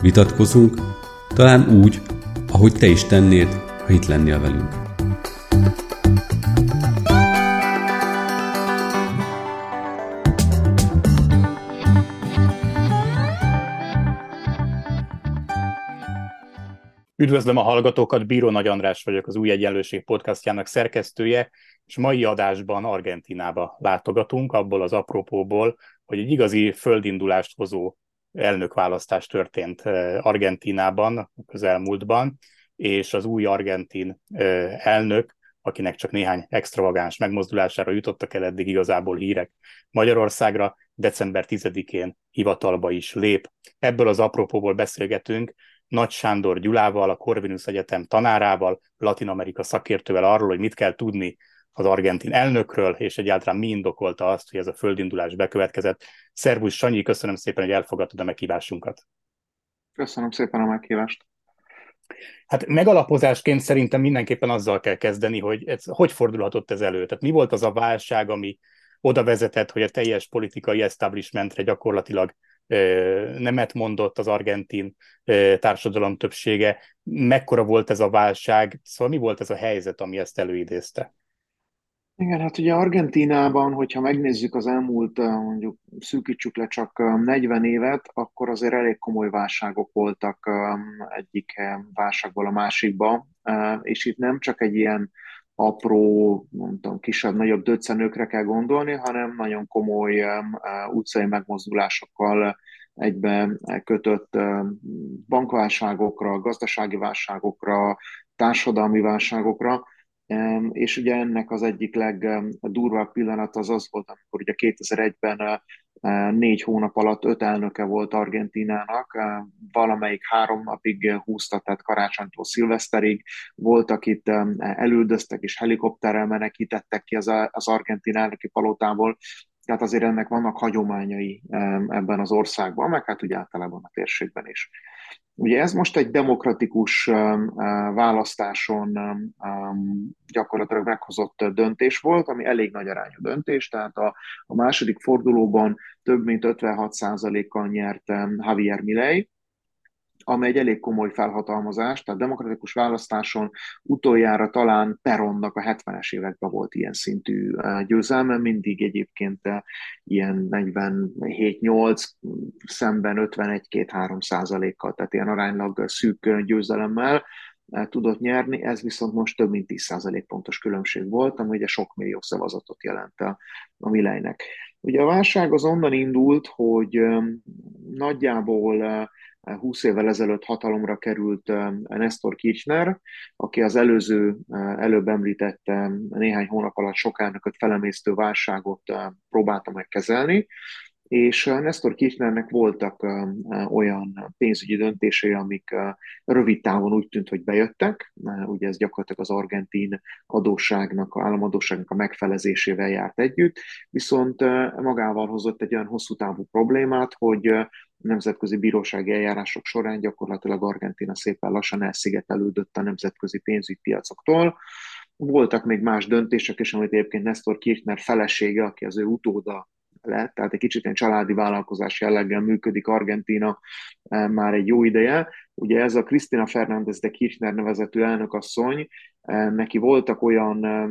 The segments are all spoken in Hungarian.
vitatkozunk, talán úgy, ahogy te is tennéd, ha itt lennél velünk. Üdvözlöm a hallgatókat, Bíró Nagy András vagyok, az Új Egyenlőség podcastjának szerkesztője, és mai adásban Argentinába látogatunk, abból az apropóból, hogy egy igazi földindulást hozó elnökválasztás történt Argentinában közelmúltban, és az új argentin elnök, akinek csak néhány extravagáns megmozdulására jutottak el eddig igazából hírek Magyarországra, december 10-én hivatalba is lép. Ebből az apropóból beszélgetünk Nagy Sándor Gyulával, a Corvinus Egyetem tanárával, Latin Amerika szakértővel arról, hogy mit kell tudni az argentin elnökről, és egyáltalán mi indokolta azt, hogy ez a földindulás bekövetkezett. Szervusz Sanyi, köszönöm szépen, hogy elfogadtad a meghívásunkat. Köszönöm szépen a meghívást. Hát megalapozásként szerintem mindenképpen azzal kell kezdeni, hogy ez, hogy fordulhatott ez elő. Tehát mi volt az a válság, ami oda vezetett, hogy a teljes politikai establishmentre gyakorlatilag nemet mondott az argentin társadalom többsége. Mekkora volt ez a válság? Szóval mi volt ez a helyzet, ami ezt előidézte? Igen, hát ugye Argentínában, hogyha megnézzük az elmúlt, mondjuk szűkítsük le csak 40 évet, akkor azért elég komoly válságok voltak egyik válságból a másikba, és itt nem csak egy ilyen apró, mondtam, kisebb-nagyobb döccenőkre kell gondolni, hanem nagyon komoly utcai megmozdulásokkal egybe kötött bankválságokra, gazdasági válságokra, társadalmi válságokra, és ugye ennek az egyik legdurvább pillanat az az volt, amikor ugye 2001-ben négy hónap alatt öt elnöke volt Argentinának, valamelyik három napig húzta, tehát karácsonytól szilveszterig, voltak itt elüldöztek és helikopterrel menekítettek ki az, az argentin elnöki palotából, tehát azért ennek vannak hagyományai ebben az országban, meg hát ugye általában a térségben is. Ugye ez most egy demokratikus választáson gyakorlatilag meghozott döntés volt, ami elég nagy arányú döntés, tehát a, a második fordulóban több mint 56%-kal nyert Javier Milei, ami egy elég komoly felhatalmazás, tehát demokratikus választáson utoljára talán Peronnak a 70-es években volt ilyen szintű győzelme, mindig egyébként ilyen 47-8 szemben 51-2-3 százalékkal, tehát ilyen aránylag szűk győzelemmel tudott nyerni, ez viszont most több mint 10 százalék pontos különbség volt, ami ugye sok millió szavazatot jelent a Milejnek. Ugye a válság az onnan indult, hogy nagyjából 20 évvel ezelőtt hatalomra került Nestor Kirchner, aki az előző, előbb említett néhány hónap alatt sok elnököt felemésztő válságot próbálta megkezelni, és Nestor Kirchnernek voltak olyan pénzügyi döntései, amik rövid távon úgy tűnt, hogy bejöttek. Ugye ez gyakorlatilag az argentin adósságnak, a államadóságnak a megfelezésével járt együtt, viszont magával hozott egy olyan hosszú távú problémát, hogy nemzetközi bírósági eljárások során gyakorlatilag Argentina szépen lassan elszigetelődött a nemzetközi pénzügypiacoktól. Voltak még más döntések is, amit egyébként Nestor Kirchner felesége, aki az ő utóda lett, tehát egy kicsit egy családi vállalkozás jelleggel működik Argentina e, már egy jó ideje. Ugye ez a Cristina Fernández de Kirchner nevezetű elnökasszony, e, neki voltak olyan e,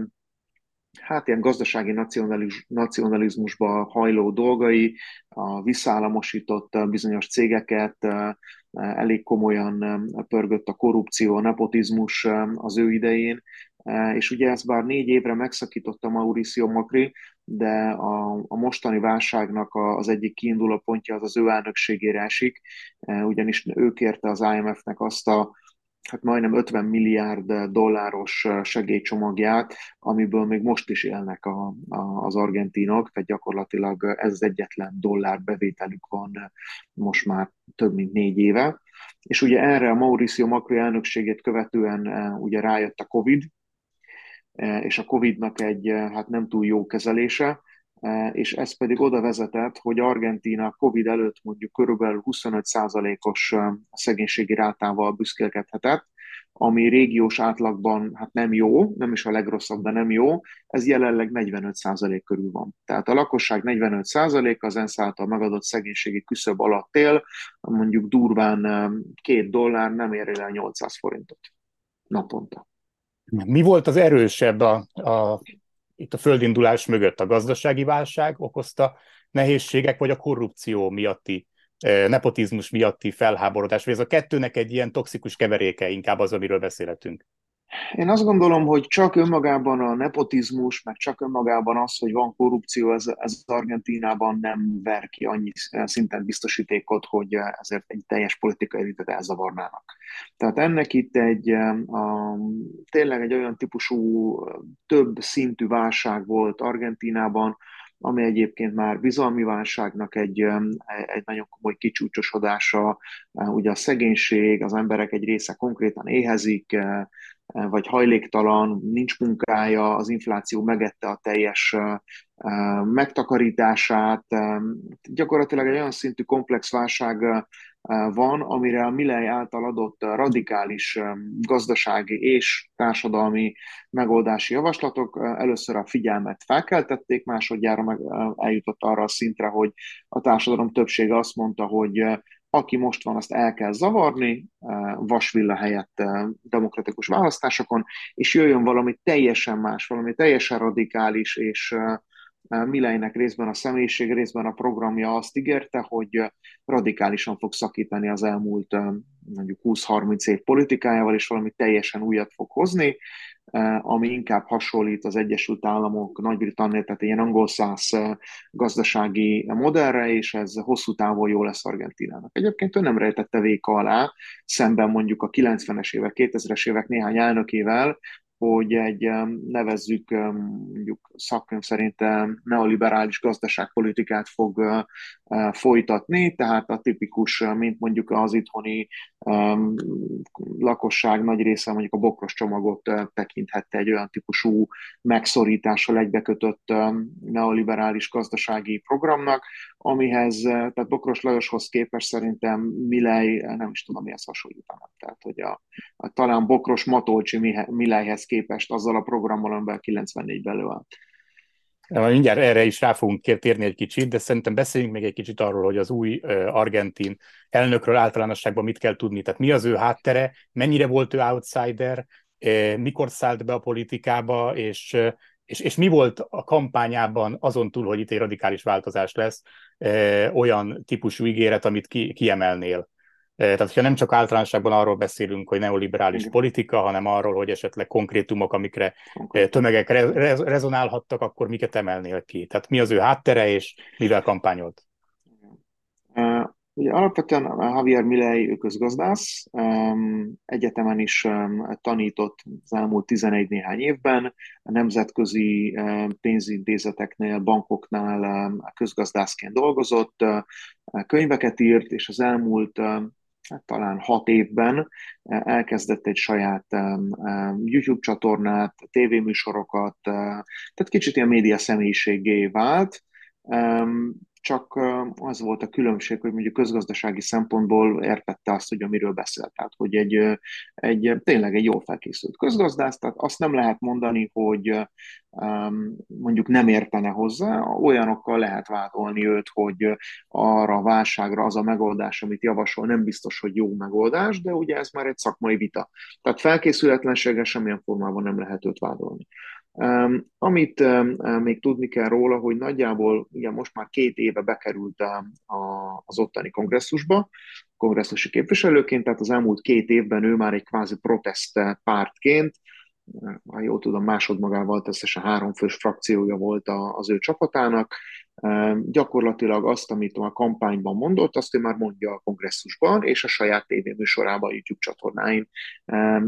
hát ilyen gazdasági nacionaliz, nacionalizmusba hajló dolgai, a visszállamosított bizonyos cégeket, elég komolyan pörgött a korrupció, a nepotizmus az ő idején, és ugye ez bár négy évre megszakította Mauricio Macri, de a, a mostani válságnak az egyik kiinduló pontja az az ő elnökségére esik, ugyanis ő kérte az IMF-nek azt a hát majdnem 50 milliárd dolláros segélycsomagját, amiből még most is élnek a, a, az argentinok, tehát gyakorlatilag ez az egyetlen dollár bevételük van most már több mint négy éve. és ugye erre a Mauricio Macri elnökségét követően ugye rájött a Covid, és a Covid-nak egy hát nem túl jó kezelése, és ez pedig oda vezetett, hogy Argentína Covid előtt mondjuk körülbelül 25%-os szegénységi rátával büszkélkedhetett, ami régiós átlagban hát nem jó, nem is a legrosszabb, de nem jó, ez jelenleg 45% körül van. Tehát a lakosság 45% az ENSZ által megadott szegénységi küszöb alatt él, mondjuk durván két dollár nem ér el 800 forintot naponta. Mi volt az erősebb a, a, itt a földindulás mögött? A gazdasági válság okozta nehézségek, vagy a korrupció miatti nepotizmus miatti felháborodás, vagy ez a kettőnek egy ilyen toxikus keveréke inkább az, amiről beszélhetünk? Én azt gondolom, hogy csak önmagában a nepotizmus, meg csak önmagában az, hogy van korrupció, ez, ez Argentínában nem ver ki annyi szinten biztosítékot, hogy ezért egy teljes politikai elitet elzavarnának. Tehát ennek itt egy a, tényleg egy olyan típusú több szintű válság volt Argentínában, ami egyébként már bizalmi válságnak egy, egy nagyon komoly kicsúcsosodása, ugye a szegénység, az emberek egy része konkrétan éhezik, vagy hajléktalan, nincs munkája, az infláció megette a teljes megtakarítását. Gyakorlatilag egy olyan szintű komplex válság van, amire a Milley által adott radikális gazdasági és társadalmi megoldási javaslatok először a figyelmet felkeltették, másodjára meg eljutott arra a szintre, hogy a társadalom többsége azt mondta, hogy aki most van, azt el kell zavarni, vasvilla helyett demokratikus választásokon, és jöjjön valami teljesen más, valami teljesen radikális és Milejnek részben a személyiség, részben a programja azt ígérte, hogy radikálisan fog szakítani az elmúlt mondjuk 20-30 év politikájával, és valami teljesen újat fog hozni, ami inkább hasonlít az Egyesült Államok, Nagy-Britannia, tehát ilyen angol száz gazdasági modellre, és ez hosszú távon jó lesz Argentinának. Egyébként ő nem rejtette véka alá, szemben mondjuk a 90-es évek, 2000-es évek néhány elnökével, hogy egy nevezzük mondjuk szakkönyv szerint neoliberális gazdaságpolitikát fog folytatni, tehát a tipikus, mint mondjuk az itthoni lakosság nagy része mondjuk a bokros csomagot tekinthette egy olyan típusú megszorítással egybekötött neoliberális gazdasági programnak, amihez, tehát Bokros Lajoshoz képest szerintem Milej, nem is tudom mihez hasonlítanak. Tehát, hogy a, a talán Bokros Matolcsi Milejhez képest azzal a programmal, amiben 94-ben előállt. Mindjárt erre is rá fogunk térni egy kicsit, de szerintem beszéljünk még egy kicsit arról, hogy az új argentin elnökről általánosságban mit kell tudni. Tehát mi az ő háttere, mennyire volt ő outsider, mikor szállt be a politikába, és, és, és mi volt a kampányában azon túl, hogy itt egy radikális változás lesz, olyan típusú ígéret, amit ki, kiemelnél? Tehát, hogyha nem csak általánosságban arról beszélünk, hogy neoliberális Igen. politika, hanem arról, hogy esetleg konkrétumok, amikre tömegek re- rezonálhattak, akkor miket emelnél ki? Tehát mi az ő háttere, és mivel kampányolt? Ugye alapvetően Javier Milei közgazdász, egyetemen is tanított az elmúlt 11 néhány évben, a nemzetközi pénzintézeteknél, bankoknál közgazdászként dolgozott, könyveket írt, és az elmúlt talán hat évben eh, elkezdett egy saját YouTube csatornát, tévéműsorokat, eh, tehát kicsit ilyen média személyiségé vált, csak az volt a különbség, hogy mondjuk közgazdasági szempontból értette azt, hogy amiről beszélt. Tehát, hogy egy, egy tényleg egy jól felkészült közgazdász, tehát azt nem lehet mondani, hogy mondjuk nem értene hozzá, olyanokkal lehet vádolni őt, hogy arra a válságra az a megoldás, amit javasol, nem biztos, hogy jó megoldás, de ugye ez már egy szakmai vita. Tehát felkészületlenséggel semmilyen formában nem lehet őt vádolni. Amit még tudni kell róla, hogy nagyjából ugye most már két éve bekerült az ottani kongresszusba, kongresszusi képviselőként, tehát az elmúlt két évben ő már egy kvázi protest pártként, ha jól tudom, másodmagával összesen három fős frakciója volt az ő csapatának, Gyakorlatilag azt, amit a kampányban mondott, azt ő már mondja a kongresszusban, és a saját tévéműsorában, YouTube csatornáin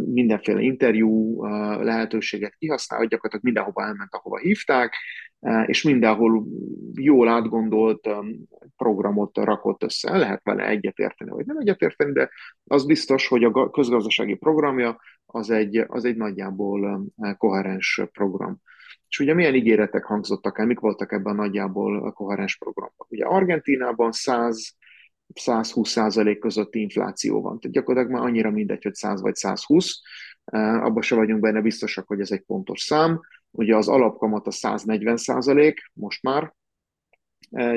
mindenféle interjú lehetőséget kihasznál, gyakorlatilag mindenhova elment, ahova hívták, és mindenhol jól átgondolt programot rakott össze. Lehet vele egyetérteni, vagy nem egyetérteni, de az biztos, hogy a közgazdasági programja az egy, az egy nagyjából koherens program. És ugye milyen ígéretek hangzottak el, mik voltak ebben nagyjából a koherens programban? Ugye Argentínában 100 120 százalék közötti infláció van. Tehát gyakorlatilag már annyira mindegy, hogy 100 vagy 120. Abban se vagyunk benne biztosak, hogy ez egy pontos szám. Ugye az alapkamat a 140 százalék most már,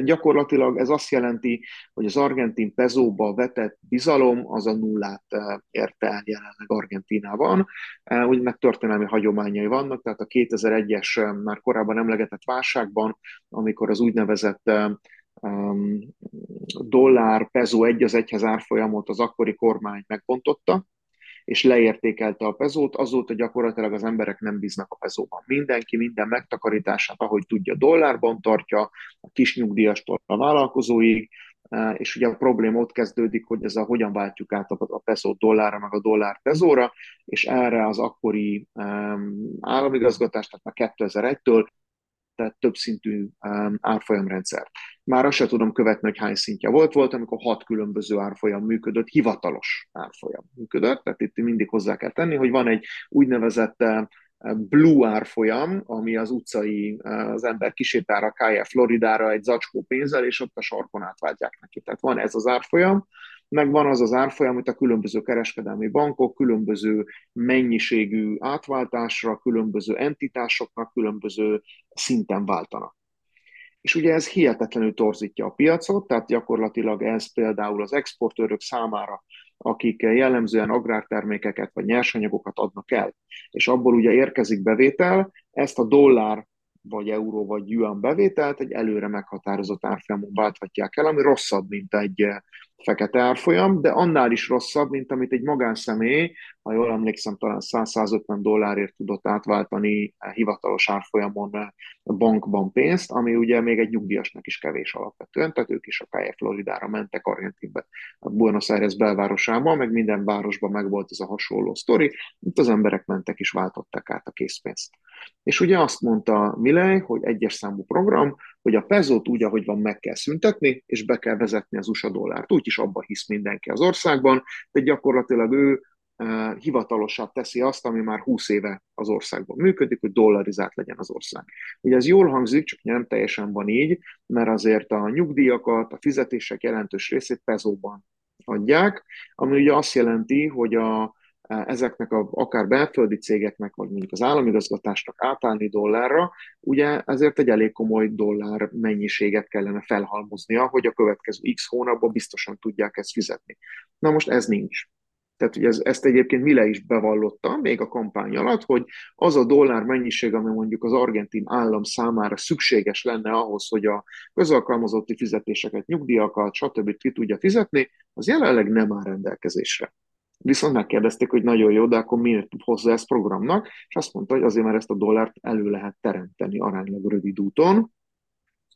Gyakorlatilag ez azt jelenti, hogy az argentin pezóba vetett bizalom az a nullát érte el jelenleg Argentinában. Úgy meg történelmi hagyományai vannak, tehát a 2001-es már korábban emlegetett válságban, amikor az úgynevezett dollár, pezó egy az egyhez árfolyamot az akkori kormány megbontotta, és leértékelte a pezót, azóta gyakorlatilag az emberek nem bíznak a pezóban. Mindenki minden megtakarítását, ahogy tudja, dollárban tartja, a kis nyugdíjastól a vállalkozóig, e, és ugye a probléma ott kezdődik, hogy ez a hogyan váltjuk át a pezót dollárra, meg a dollár pezóra, és erre az akkori um, államigazgatás, tehát már 2001-től tehát többszintű um, árfolyamrendszer. Már azt sem tudom követni, hogy hány szintje volt. Volt, amikor hat különböző árfolyam működött, hivatalos árfolyam működött, tehát itt mindig hozzá kell tenni, hogy van egy úgynevezett uh, blue árfolyam, ami az utcai, uh, az ember kisétára, kája Floridára egy zacskó pénzzel, és ott a sarkon átváltják neki. Tehát van ez az árfolyam, meg van az az árfolyam, amit a különböző kereskedelmi bankok különböző mennyiségű átváltásra, különböző entitásoknak különböző szinten váltanak. És ugye ez hihetetlenül torzítja a piacot, tehát gyakorlatilag ez például az exportőrök számára, akik jellemzően agrártermékeket vagy nyersanyagokat adnak el, és abból ugye érkezik bevétel, ezt a dollár vagy euró vagy yuan bevételt egy előre meghatározott árfolyamon válthatják el, ami rosszabb, mint egy fekete árfolyam, de annál is rosszabb, mint amit egy magánszemély, ha jól emlékszem, talán 100-150 dollárért tudott átváltani hivatalos árfolyamon bankban pénzt, ami ugye még egy nyugdíjasnak is kevés alapvetően, tehát ők is akár Floridára mentek, Argentinbe, a Buenos Aires belvárosában, meg minden városban meg volt ez a hasonló sztori, itt az emberek mentek és váltották át a készpénzt. És ugye azt mondta Milley, hogy egyes számú program, hogy a pezót úgy, ahogy van, meg kell szüntetni, és be kell vezetni az USA dollárt. Úgy is abban hisz mindenki az országban, de gyakorlatilag ő hivatalosabb teszi azt, ami már 20 éve az országban működik, hogy dollarizált legyen az ország. Ugye ez jól hangzik, csak nem teljesen van így, mert azért a nyugdíjakat, a fizetések jelentős részét pezóban adják, ami ugye azt jelenti, hogy a, ezeknek a, akár belföldi cégeknek, vagy mondjuk az államigazgatásnak átállni dollárra, ugye ezért egy elég komoly dollár mennyiséget kellene felhalmoznia, hogy a következő x hónapban biztosan tudják ezt fizetni. Na most ez nincs. Tehát ugye ez, ezt egyébként Mile is bevallotta még a kampány alatt, hogy az a dollár mennyiség, ami mondjuk az argentin állam számára szükséges lenne ahhoz, hogy a közalkalmazotti fizetéseket, nyugdíjakat, stb. ki tudja fizetni, az jelenleg nem áll rendelkezésre. Viszont megkérdezték, hogy nagyon jó, de akkor miért hozza ezt programnak, és azt mondta, hogy azért, mert ezt a dollárt elő lehet teremteni aránylag rövid úton,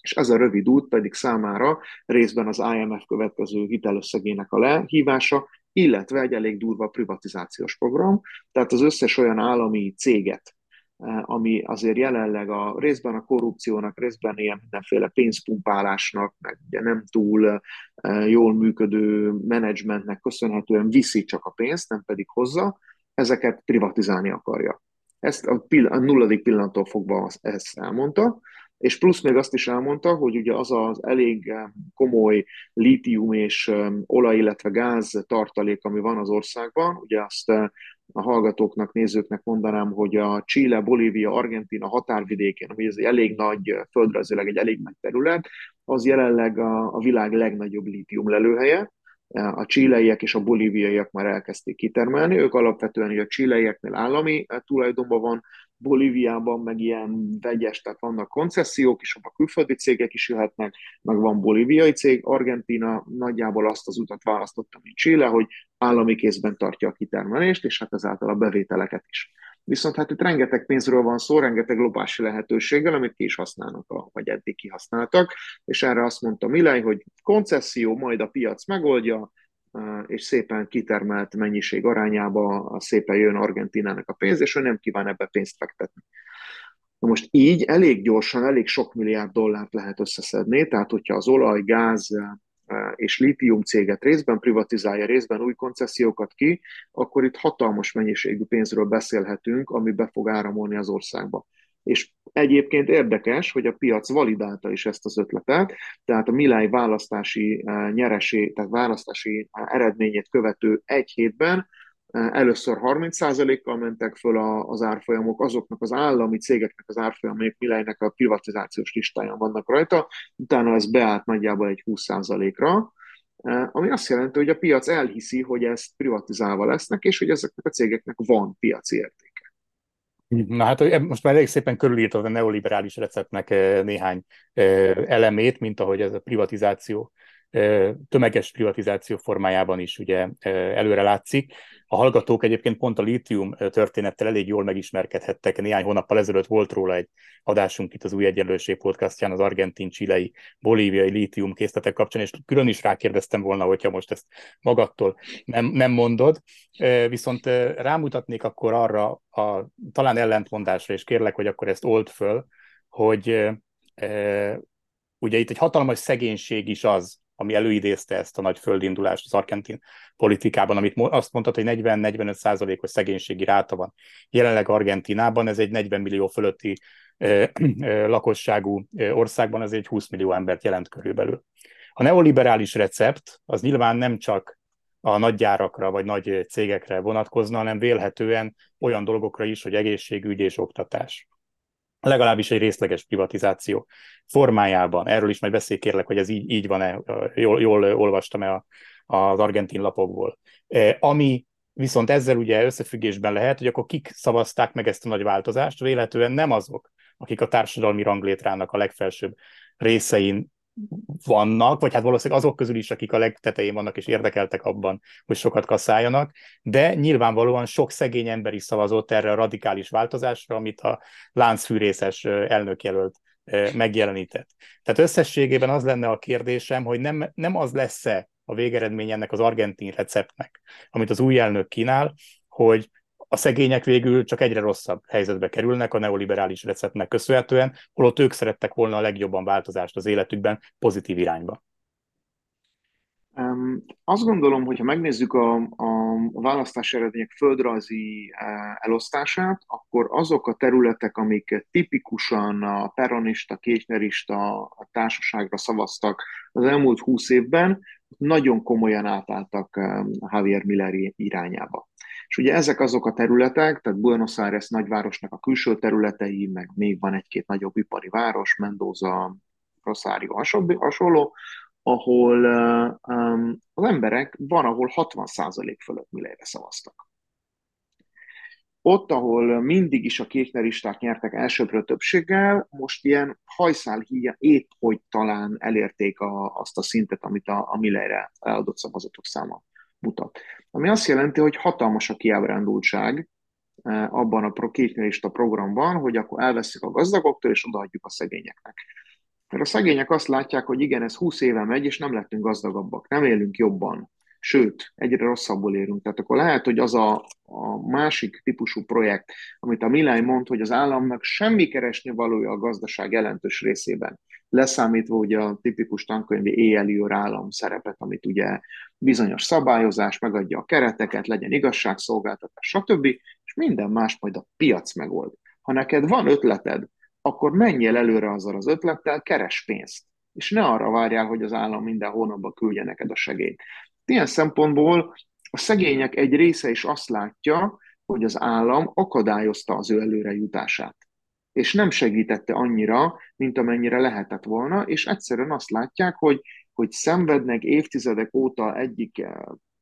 és ez a rövid út pedig számára részben az IMF következő hitelösszegének a lehívása, illetve egy elég durva privatizációs program, tehát az összes olyan állami céget, Eh, ami azért jelenleg a részben a korrupciónak, részben ilyen mindenféle pénzpumpálásnak, meg ugye nem túl eh, jól működő menedzsmentnek köszönhetően viszi csak a pénzt, nem pedig hozza, ezeket privatizálni akarja. Ezt a, pill- a nulladik pillanattól fogva ezt elmondta, és plusz még azt is elmondta, hogy ugye az az elég eh, komoly lítium és olaj, illetve gáz tartalék, ami van az országban, ugye azt a hallgatóknak, nézőknek mondanám, hogy a Chile, Bolívia, Argentina határvidékén, ami ez egy elég nagy, földrajzilag egy elég nagy terület, az jelenleg a, a világ legnagyobb lítium lelőhelye. A csileiek és a bolíviaiak már elkezdték kitermelni, ők alapvetően a csileieknél állami tulajdonban van, Bolíviában meg ilyen vegyes, tehát vannak koncesziók, és a külföldi cégek is jöhetnek, meg van bolíviai cég, Argentina nagyjából azt az utat választotta, mint Chile, hogy állami kézben tartja a kitermelést, és hát ezáltal a bevételeket is. Viszont hát itt rengeteg pénzről van szó, rengeteg lopási lehetőséggel, amit ki is használnak, vagy eddig kihasználtak, és erre azt mondta Milej, hogy koncesszió, majd a piac megoldja, és szépen kitermelt mennyiség arányába szépen jön Argentinának a pénz, és ő nem kíván ebbe pénzt fektetni. Na most így elég gyorsan, elég sok milliárd dollárt lehet összeszedni, tehát hogyha az olaj, gáz és lítium céget részben privatizálja, részben új koncesziókat ki, akkor itt hatalmas mennyiségű pénzről beszélhetünk, ami be fog áramolni az országba. És egyébként érdekes, hogy a piac validálta is ezt az ötletet, tehát a Milály választási nyeresé, tehát választási eredményét követő egy hétben Először 30%-kal mentek föl az árfolyamok, azoknak az állami cégeknek az árfolyamok, Milájnek a privatizációs listáján vannak rajta, utána ez beállt nagyjából egy 20%-ra, ami azt jelenti, hogy a piac elhiszi, hogy ezt privatizálva lesznek, és hogy ezeknek a cégeknek van piaci értéke. Na hát most már elég szépen körülírtad a neoliberális receptnek néhány elemét, mint ahogy ez a privatizáció tömeges privatizáció formájában is ugye előre látszik. A hallgatók egyébként pont a lítium történettel elég jól megismerkedhettek. Néhány hónappal ezelőtt volt róla egy adásunk itt az Új Egyenlőség podcastján az argentin, csilei, bolíviai lítium készletek kapcsán, és külön is rákérdeztem volna, hogyha most ezt magattól nem, nem mondod. Viszont rámutatnék akkor arra a talán ellentmondásra, és kérlek, hogy akkor ezt old föl, hogy ugye itt egy hatalmas szegénység is az, ami előidézte ezt a nagy földindulást az argentin politikában, amit azt mondtad, hogy 40-45 százalékos szegénységi ráta van. Jelenleg Argentinában ez egy 40 millió fölötti ö, ö, lakosságú országban, ez egy 20 millió embert jelent körülbelül. A neoliberális recept az nyilván nem csak a nagy vagy nagy cégekre vonatkozna, hanem vélhetően olyan dolgokra is, hogy egészségügy és oktatás legalábbis egy részleges privatizáció formájában. Erről is majd beszélj kérlek, hogy ez így, így van-e, jól, jól olvastam-e az argentin lapokból. E, ami viszont ezzel ugye összefüggésben lehet, hogy akkor kik szavazták meg ezt a nagy változást, véletlenül nem azok, akik a társadalmi ranglétrának a legfelsőbb részein vannak, vagy hát valószínűleg azok közül is, akik a legtetején vannak és érdekeltek abban, hogy sokat kaszáljanak, de nyilvánvalóan sok szegény ember is szavazott erre a radikális változásra, amit a láncfűrészes elnökjelölt megjelenített. Tehát összességében az lenne a kérdésem, hogy nem, nem az lesz-e a végeredmény ennek az argentin receptnek, amit az új elnök kínál, hogy a szegények végül csak egyre rosszabb helyzetbe kerülnek a neoliberális receptnek köszönhetően, holott ők szerettek volna a legjobban változást az életükben pozitív irányba. Um, azt gondolom, hogy ha megnézzük a, a választási eredmények földrajzi uh, elosztását, akkor azok a területek, amik tipikusan a peronista, kétnerista társaságra szavaztak az elmúlt húsz évben, nagyon komolyan átálltak Javier Miller irányába. És ugye ezek azok a területek, tehát Buenos Aires nagyvárosnak a külső területei, meg még van egy-két nagyobb ipari város, Mendoza, Rosario, hasonló, ahol az emberek van, ahol 60% fölött Milleyre szavaztak. Ott, ahol mindig is a kékneristák nyertek elsőbről többséggel, most ilyen hajszál híja épp, hogy talán elérték a, azt a szintet, amit a, a Milleyre eladott szavazatok száma mutat. Ami azt jelenti, hogy hatalmas a kiábrándultság eh, abban a kéknerista programban, hogy akkor elveszik a gazdagoktól, és odaadjuk a szegényeknek. Mert a szegények azt látják, hogy igen, ez 20 éve megy, és nem lettünk gazdagabbak, nem élünk jobban, sőt, egyre rosszabbul érünk. Tehát akkor lehet, hogy az a, a másik típusú projekt, amit a Milány mond, hogy az államnak semmi keresni valója a gazdaság jelentős részében, leszámítva ugye a tipikus tankönyvi éjjeli állam szerepet, amit ugye bizonyos szabályozás megadja a kereteket, legyen igazságszolgáltatás, stb., és minden más majd a piac megold. Ha neked van ötleted, akkor menjél előre azzal az ötlettel, keres pénzt, és ne arra várjál, hogy az állam minden hónapban küldje neked a segélyt. Ilyen szempontból a szegények egy része is azt látja, hogy az állam akadályozta az ő előrejutását és nem segítette annyira, mint amennyire lehetett volna, és egyszerűen azt látják, hogy, hogy szenvednek évtizedek óta egyik eh,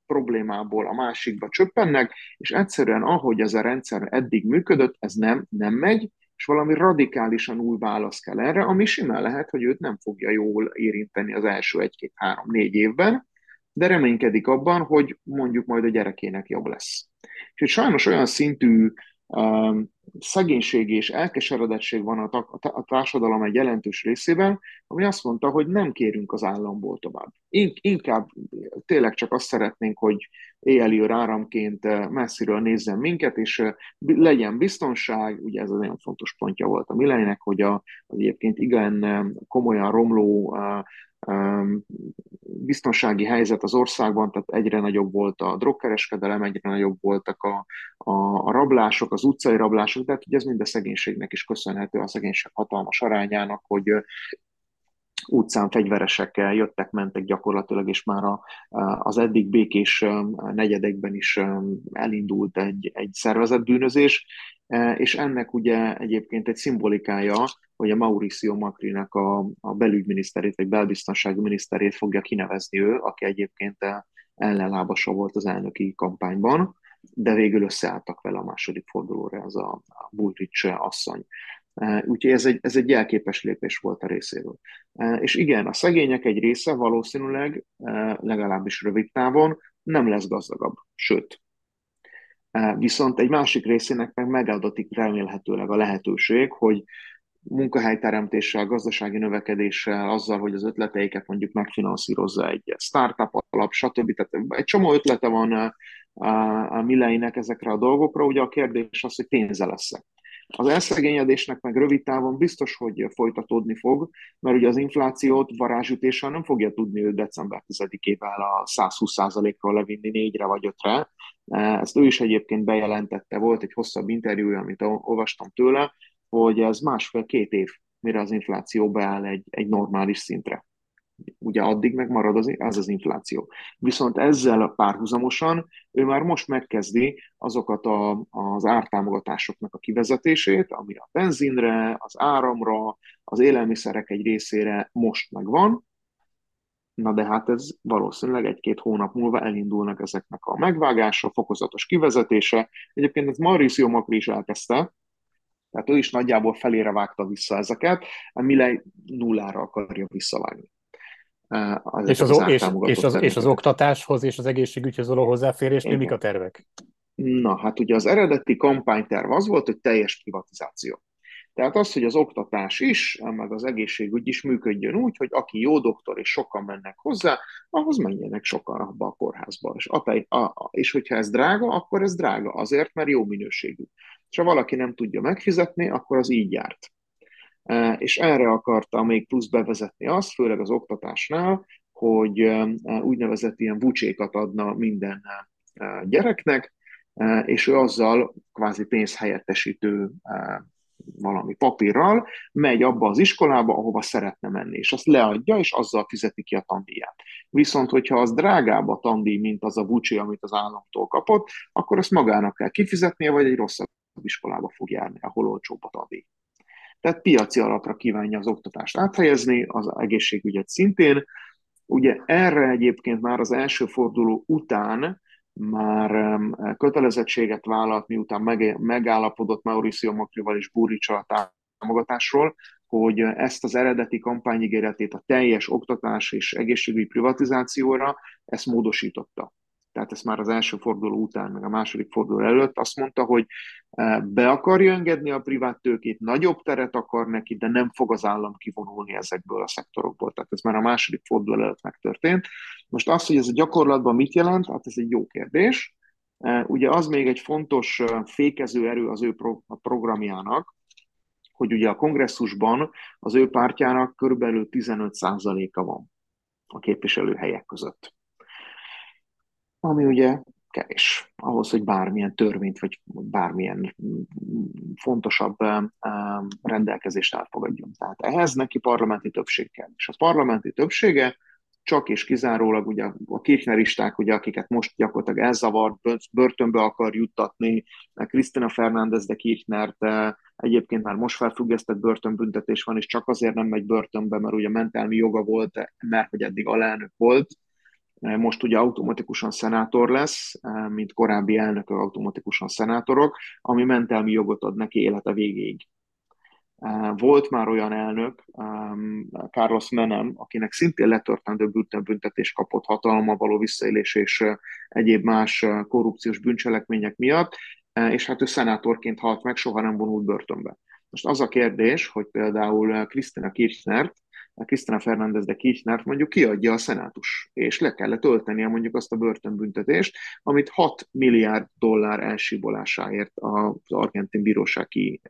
problémából a másikba csöppennek, és egyszerűen ahogy ez a rendszer eddig működött, ez nem, nem megy, és valami radikálisan új válasz kell erre, ami simán lehet, hogy őt nem fogja jól érinteni az első egy-két-három-négy évben, de reménykedik abban, hogy mondjuk majd a gyerekének jobb lesz. És sajnos olyan szintű szegénység és elkeseredettség van a, társadalom egy jelentős részében, ami azt mondta, hogy nem kérünk az államból tovább. Inkább tényleg csak azt szeretnénk, hogy éjjeli áramként messziről nézzen minket, és legyen biztonság, ugye ez az nagyon fontos pontja volt a Millennek, hogy a, az egyébként igen komolyan romló biztonsági helyzet az országban, tehát egyre nagyobb volt a drogkereskedelem, egyre nagyobb voltak a, a, a rablások, az utcai rablások, tehát ugye ez mind a szegénységnek is köszönhető, a szegénység hatalmas arányának, hogy utcán fegyveresekkel jöttek, mentek gyakorlatilag, és már a, az eddig békés negyedekben is elindult egy, egy szervezett bűnözés, és ennek ugye egyébként egy szimbolikája, hogy a Mauricio Macrinak a, a belügyminiszterét, vagy belbiztonsági miniszterét fogja kinevezni ő, aki egyébként ellenlábasa volt az elnöki kampányban, de végül összeálltak vele a második fordulóra ez a, a Bullrich asszony. Úgyhogy ez egy, ez egy jelképes lépés volt a részéről. És igen, a szegények egy része valószínűleg, legalábbis rövid távon, nem lesz gazdagabb, sőt. Viszont egy másik részének meg megadatik remélhetőleg a lehetőség, hogy munkahelyteremtéssel, gazdasági növekedéssel, azzal, hogy az ötleteiket mondjuk megfinanszírozza egy startup alap, stb. Tehát egy csomó ötlete van a, a Milleinek ezekre a dolgokra, ugye a kérdés az, hogy pénze lesz -e. Az elszegényedésnek meg rövid távon biztos, hogy folytatódni fog, mert ugye az inflációt varázsütéssel nem fogja tudni ő december 10-ével a 120%-ról levinni négyre vagy ötre. Ezt ő is egyébként bejelentette, volt egy hosszabb interjúja, amit olvastam tőle, hogy ez másfél-két év, mire az infláció beáll egy, egy normális szintre. Ugye addig megmarad az, az az infláció. Viszont ezzel párhuzamosan ő már most megkezdi azokat a, az ártámogatásoknak a kivezetését, ami a benzinre, az áramra, az élelmiszerek egy részére most megvan, Na de hát ez valószínűleg egy-két hónap múlva elindulnak ezeknek a megvágása, fokozatos kivezetése. Egyébként ez Mauricio Macri is elkezdte, tehát ő is nagyjából felére vágta vissza ezeket, Milley nullára akarja visszavágni. És az, az, és, és, az, és az oktatáshoz és az egészségügyhöz való hozzáférés, mik a tervek? Na, hát ugye az eredeti kampányterv az volt, hogy teljes privatizáció. Tehát az, hogy az oktatás is, meg az egészségügy is működjön úgy, hogy aki jó doktor és sokan mennek hozzá, ahhoz menjenek sokan abba a kórházba. És, a, a, és hogyha ez drága, akkor ez drága azért, mert jó minőségű. És ha valaki nem tudja megfizetni, akkor az így járt. E, és erre akarta még plusz bevezetni azt, főleg az oktatásnál, hogy e, úgynevezett ilyen bucsékat adna minden e, gyereknek, és ő azzal kvázi pénzhelyettesítő valami papírral, megy abba az iskolába, ahova szeretne menni, és azt leadja, és azzal fizeti ki a tandíját. Viszont, hogyha az drágább a tandíj, mint az a bucsi, amit az államtól kapott, akkor azt magának kell kifizetnie, vagy egy rosszabb iskolába fog járni, ahol olcsóbb a tandíj. Tehát piaci alapra kívánja az oktatást áthelyezni, az egészségügyet szintén. Ugye erre egyébként már az első forduló után már kötelezettséget vállalt, miután megállapodott Mauricio Macrival és Buricsal a támogatásról, hogy ezt az eredeti kampányigéretét a teljes oktatás és egészségügyi privatizációra, ezt módosította tehát ezt már az első forduló után, meg a második forduló előtt azt mondta, hogy e, be akarja engedni a privát tőkét, nagyobb teret akar neki, de nem fog az állam kivonulni ezekből a szektorokból. Tehát ez már a második forduló előtt megtörtént. Most az, hogy ez a gyakorlatban mit jelent, hát ez egy jó kérdés. E, ugye az még egy fontos e, fékező erő az ő programjának, hogy ugye a kongresszusban az ő pártjának körülbelül 15%-a van a képviselőhelyek között ami ugye kevés ahhoz, hogy bármilyen törvényt, vagy bármilyen fontosabb rendelkezést elfogadjon. Tehát ehhez neki parlamenti többség kell. És a parlamenti többsége csak és kizárólag ugye a kirchneristák, ugye, akiket most gyakorlatilag elzavart, börtönbe akar juttatni, Krisztina Fernández de Kirchnert egyébként már most felfüggesztett börtönbüntetés van, és csak azért nem megy börtönbe, mert ugye mentelmi joga volt, mert hogy eddig alelnök volt, most ugye automatikusan szenátor lesz, mint korábbi elnökök automatikusan szenátorok, ami mentelmi jogot ad neki élete végéig. Volt már olyan elnök, Carlos Menem, akinek szintén letörtendő büntetés kapott hatalma való visszaélés és egyéb más korrupciós bűncselekmények miatt, és hát ő szenátorként halt meg, soha nem vonult börtönbe. Most az a kérdés, hogy például Krisztina Kirchnert, Krisztina Fernández de Kirchnert mondjuk kiadja a szenátus, és le kellett töltenie mondjuk azt a börtönbüntetést, amit 6 milliárd dollár elsíbolásáért az argentin bíróság ki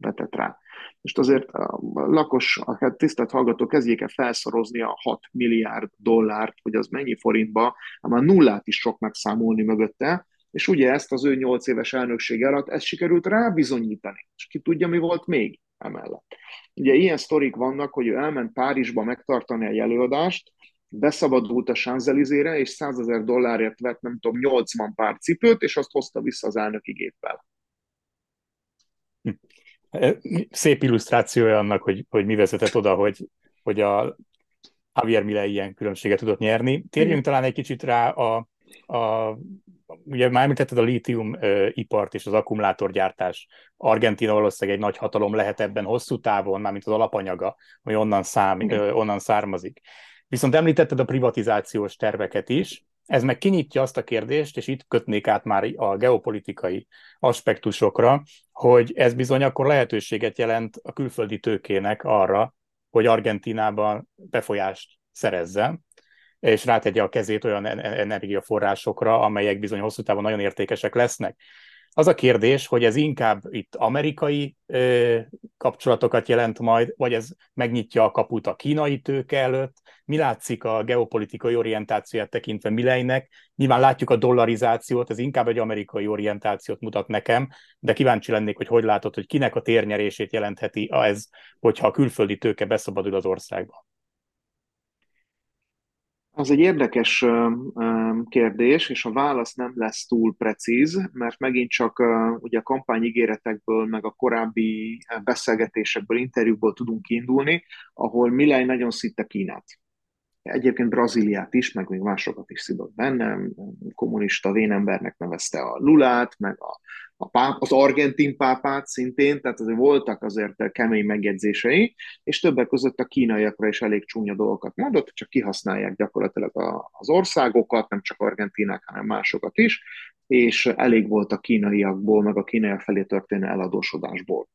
vetett rá. Most azért a lakos, a hát tisztelt hallgató kezdjék el felszorozni a 6 milliárd dollárt, hogy az mennyi forintba, már nullát is sok megszámolni mögötte, és ugye ezt az ő 8 éves elnökség alatt ezt sikerült rábizonyítani. És ki tudja, mi volt még emellett. Ugye ilyen sztorik vannak, hogy ő elment Párizsba megtartani egy előadást, beszabadult a Sanzelizére, és 100 ezer dollárért vett, nem tudom, 80 pár cipőt, és azt hozta vissza az elnöki géppel. Szép illusztrációja annak, hogy, hogy mi vezetett oda, hogy, hogy a Javier Milei ilyen különbséget tudott nyerni. Térjünk talán egy kicsit rá a, a ugye már említetted a lítium ipart és az akkumulátorgyártás. Argentina valószínűleg egy nagy hatalom lehet ebben hosszú távon, mármint az alapanyaga, hogy onnan, szám, onnan származik. Viszont említetted a privatizációs terveket is, ez meg kinyitja azt a kérdést, és itt kötnék át már a geopolitikai aspektusokra, hogy ez bizony akkor lehetőséget jelent a külföldi tőkének arra, hogy Argentinában befolyást szerezzen, és rátegye a kezét olyan energiaforrásokra, amelyek bizony hosszú távon nagyon értékesek lesznek. Az a kérdés, hogy ez inkább itt amerikai ö, kapcsolatokat jelent majd, vagy ez megnyitja a kaput a kínai tőke előtt. Mi látszik a geopolitikai orientációját tekintve Mileinek? Nyilván látjuk a dollarizációt, ez inkább egy amerikai orientációt mutat nekem, de kíváncsi lennék, hogy hogy látod, hogy kinek a térnyerését jelentheti ez, hogyha a külföldi tőke beszabadul az országba. Az egy érdekes kérdés, és a válasz nem lesz túl precíz, mert megint csak ugye a kampányigéretekből, meg a korábbi beszélgetésekből, interjúkból tudunk kiindulni, ahol Milej nagyon szitte Kínát. Egyébként Brazíliát is, meg még másokat is szidott bennem, kommunista vénembernek nevezte a Lulát, meg a a páp, az argentin pápát szintén, tehát azért voltak azért kemény megjegyzései, és többek között a kínaiakra is elég csúnya dolgokat mondott, csak kihasználják gyakorlatilag a, az országokat, nem csak argentinák, hanem másokat is, és elég volt a kínaiakból, meg a kínaiak felé történő eladósodásból.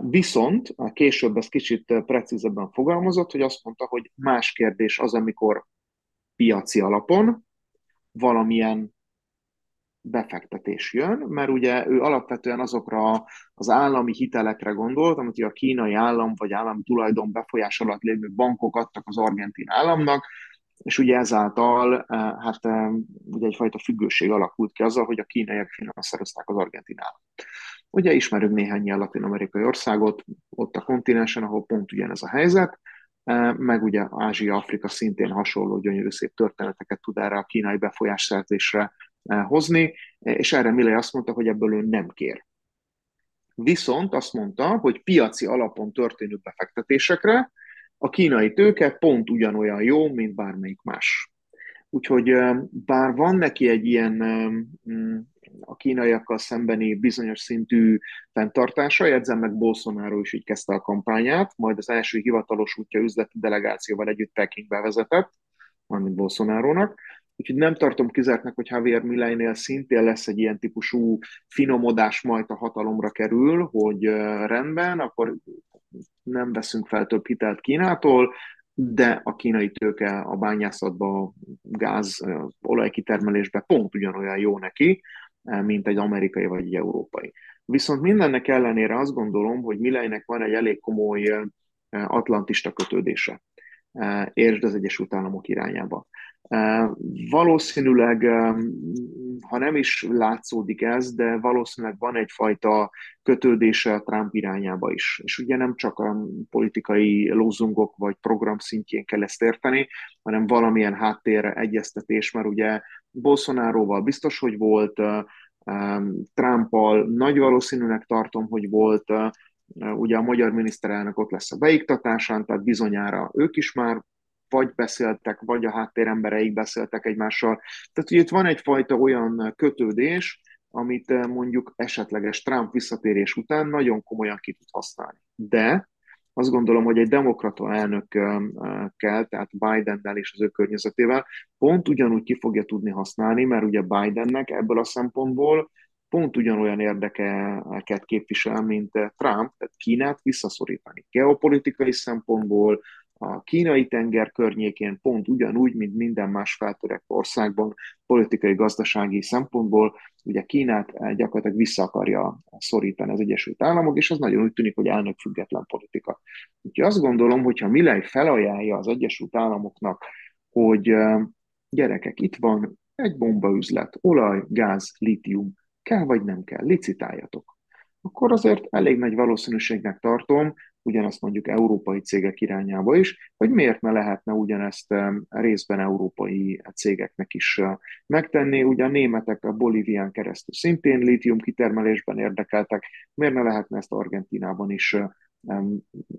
Viszont később ez kicsit precízebben fogalmazott, hogy azt mondta, hogy más kérdés az, amikor piaci alapon valamilyen befektetés jön, mert ugye ő alapvetően azokra az állami hitelekre gondolt, amit a kínai állam vagy állami tulajdon befolyás alatt lévő bankok adtak az argentin államnak, és ugye ezáltal hát ugye egyfajta függőség alakult ki azzal, hogy a kínaiak finanszírozták az argentin állam. Ugye ismerünk néhány latin-amerikai országot, ott a kontinensen, ahol pont ugyanez a helyzet, eh, meg ugye Ázsia, Afrika szintén hasonló gyönyörű szép történeteket tud erre a kínai befolyásszerzésre hozni, és erre Milley azt mondta, hogy ebből ő nem kér. Viszont azt mondta, hogy piaci alapon történő befektetésekre a kínai tőke pont ugyanolyan jó, mint bármelyik más. Úgyhogy bár van neki egy ilyen a kínaiakkal szembeni bizonyos szintű fenntartása, jegyzem meg Bolsonaro is így kezdte a kampányát, majd az első hivatalos útja üzleti delegációval együtt Pekingbe vezetett, mármint Bolsonarónak, Úgyhogy nem tartom kizártnak, hogy Javier Milei-nél szintén lesz egy ilyen típusú finomodás majd a hatalomra kerül, hogy rendben, akkor nem veszünk fel több hitelt Kínától, de a kínai tőke a bányászatba, gáz, olajkitermelésbe pont ugyanolyan jó neki, mint egy amerikai vagy egy európai. Viszont mindennek ellenére azt gondolom, hogy Mileinek van egy elég komoly atlantista kötődése, értsd az Egyesült Államok irányába. Valószínűleg, ha nem is látszódik ez, de valószínűleg van egyfajta kötődése a Trump irányába is. És ugye nem csak a politikai lózungok vagy program szintjén kell ezt érteni, hanem valamilyen háttér egyeztetés, mert ugye Bolsonaroval biztos, hogy volt, Trumpal nagy valószínűnek tartom, hogy volt, ugye a magyar miniszterelnök ott lesz a beiktatásán, tehát bizonyára ők is már vagy beszéltek, vagy a háttérembereik beszéltek egymással. Tehát ugye itt van egyfajta olyan kötődés, amit mondjuk esetleges Trump visszatérés után nagyon komolyan ki tud használni. De azt gondolom, hogy egy demokrata elnökkel, tehát Bidennel és az ő környezetével pont ugyanúgy ki fogja tudni használni, mert ugye Bidennek ebből a szempontból pont ugyanolyan érdekeket képvisel, mint Trump, tehát Kínát visszaszorítani. Geopolitikai szempontból, a kínai tenger környékén pont ugyanúgy, mint minden más feltörekvő országban, politikai, gazdasági szempontból, ugye Kínát gyakorlatilag vissza akarja szorítani az Egyesült Államok, és az nagyon úgy tűnik, hogy elnök független politika. Úgyhogy azt gondolom, hogyha Milley felajánlja az Egyesült Államoknak, hogy gyerekek, itt van egy bombaüzlet, olaj, gáz, litium, kell vagy nem kell, licitáljatok. Akkor azért elég nagy valószínűségnek tartom, ugyanezt mondjuk európai cégek irányába is, hogy miért ne lehetne ugyanezt részben európai cégeknek is megtenni. Ugye a németek a Bolívián keresztül szintén lítium kitermelésben érdekeltek, miért ne lehetne ezt Argentinában is,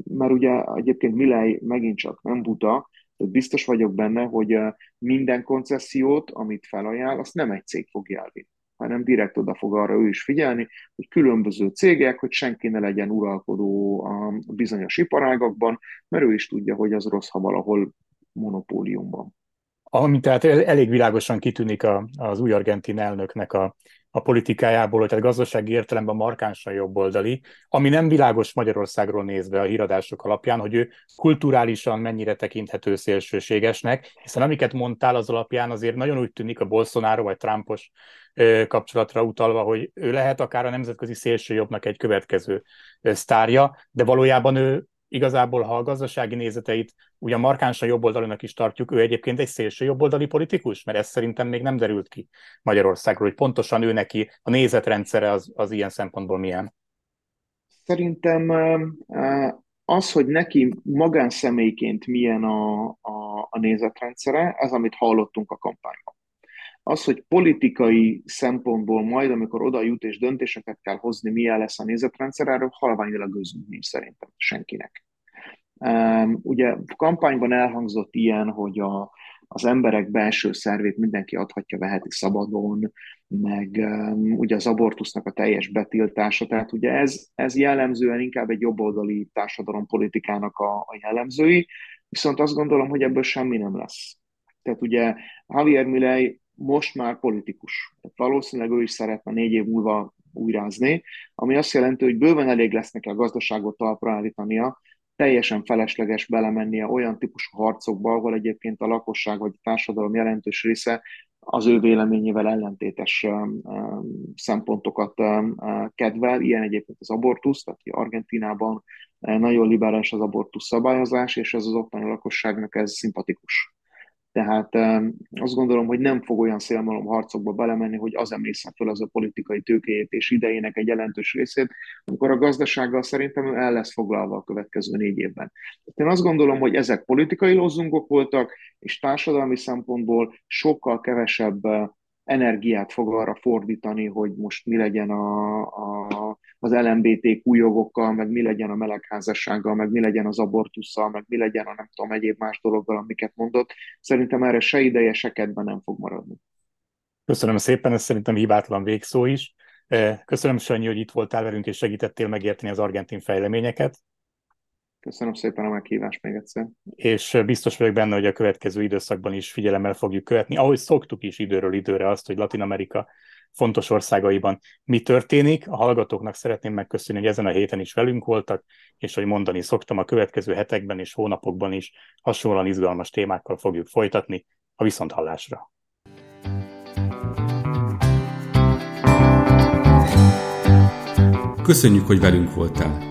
mert ugye egyébként Milej megint csak nem buta, tehát biztos vagyok benne, hogy minden koncesziót, amit felajánl, azt nem egy cég fogja elvinni hanem direkt oda fog arra ő is figyelni, hogy különböző cégek, hogy senki ne legyen uralkodó a bizonyos iparágakban, mert ő is tudja, hogy az rossz, ha valahol monopóliumban. Ami tehát elég világosan kitűnik a, az új argentin elnöknek a, a politikájából, hogy tehát gazdasági értelemben markánsan jobboldali, ami nem világos Magyarországról nézve a híradások alapján, hogy ő kulturálisan mennyire tekinthető szélsőségesnek, hiszen amiket mondtál az alapján azért nagyon úgy tűnik a Bolsonaro vagy Trumpos kapcsolatra utalva, hogy ő lehet akár a nemzetközi szélsőjobbnak egy következő sztárja, de valójában ő igazából, ha a gazdasági nézeteit ugyan markánsan jobboldalinak is tartjuk, ő egyébként egy szélső jobboldali politikus, mert ez szerintem még nem derült ki Magyarországról, hogy pontosan ő neki a nézetrendszere az, az ilyen szempontból milyen. Szerintem az, hogy neki magánszemélyként milyen a, a, a nézetrendszere, ez, amit hallottunk a kampányban. Az, hogy politikai szempontból majd, amikor oda jut és döntéseket kell hozni, milyen lesz a nézetrendszer, erről halványilag közünk nincs szerintem senkinek. Ugye kampányban elhangzott ilyen, hogy a, az emberek belső szervét mindenki adhatja, veheti szabadon, meg um, ugye az abortusznak a teljes betiltása, tehát ugye ez, ez jellemzően inkább egy jobboldali társadalompolitikának a, a jellemzői, viszont azt gondolom, hogy ebből semmi nem lesz. Tehát ugye Javier Milei most már politikus. Tehát valószínűleg ő is szeretne négy év múlva újrázni, ami azt jelenti, hogy bőven elég lesz neki a gazdaságot talpra állítania, teljesen felesleges belemennie olyan típusú harcokba, ahol egyébként a lakosság vagy a társadalom jelentős része az ő véleményével ellentétes szempontokat kedvel. Ilyen egyébként az abortusz, tehát Argentinában nagyon liberális az abortusz szabályozás, és ez az ottani lakosságnak ez szimpatikus. Tehát azt gondolom, hogy nem fog olyan szélmalom harcokba belemenni, hogy az emészze fel az a politikai tőkéjét és idejének egy jelentős részét, amikor a gazdasággal szerintem ő el lesz foglalva a következő négy évben. Én azt gondolom, hogy ezek politikai lozzungok voltak, és társadalmi szempontból sokkal kevesebb energiát fog arra fordítani, hogy most mi legyen a, a, az LMBTQ jogokkal, meg mi legyen a melegházassággal, meg mi legyen az abortussal, meg mi legyen a nem tudom, egyéb más dologgal, amiket mondott. Szerintem erre se ideje, se kedve nem fog maradni. Köszönöm szépen, ez szerintem hibátlan végszó is. Köszönöm, Sanyi, hogy itt voltál velünk, és segítettél megérteni az argentin fejleményeket. Köszönöm szépen a meghívást még egyszer. És biztos vagyok benne, hogy a következő időszakban is figyelemmel fogjuk követni, ahogy szoktuk is időről időre azt, hogy Latin Amerika fontos országaiban mi történik. A hallgatóknak szeretném megköszönni, hogy ezen a héten is velünk voltak, és hogy mondani szoktam, a következő hetekben és hónapokban is hasonlóan izgalmas témákkal fogjuk folytatni a viszonthallásra. Köszönjük, hogy velünk voltál!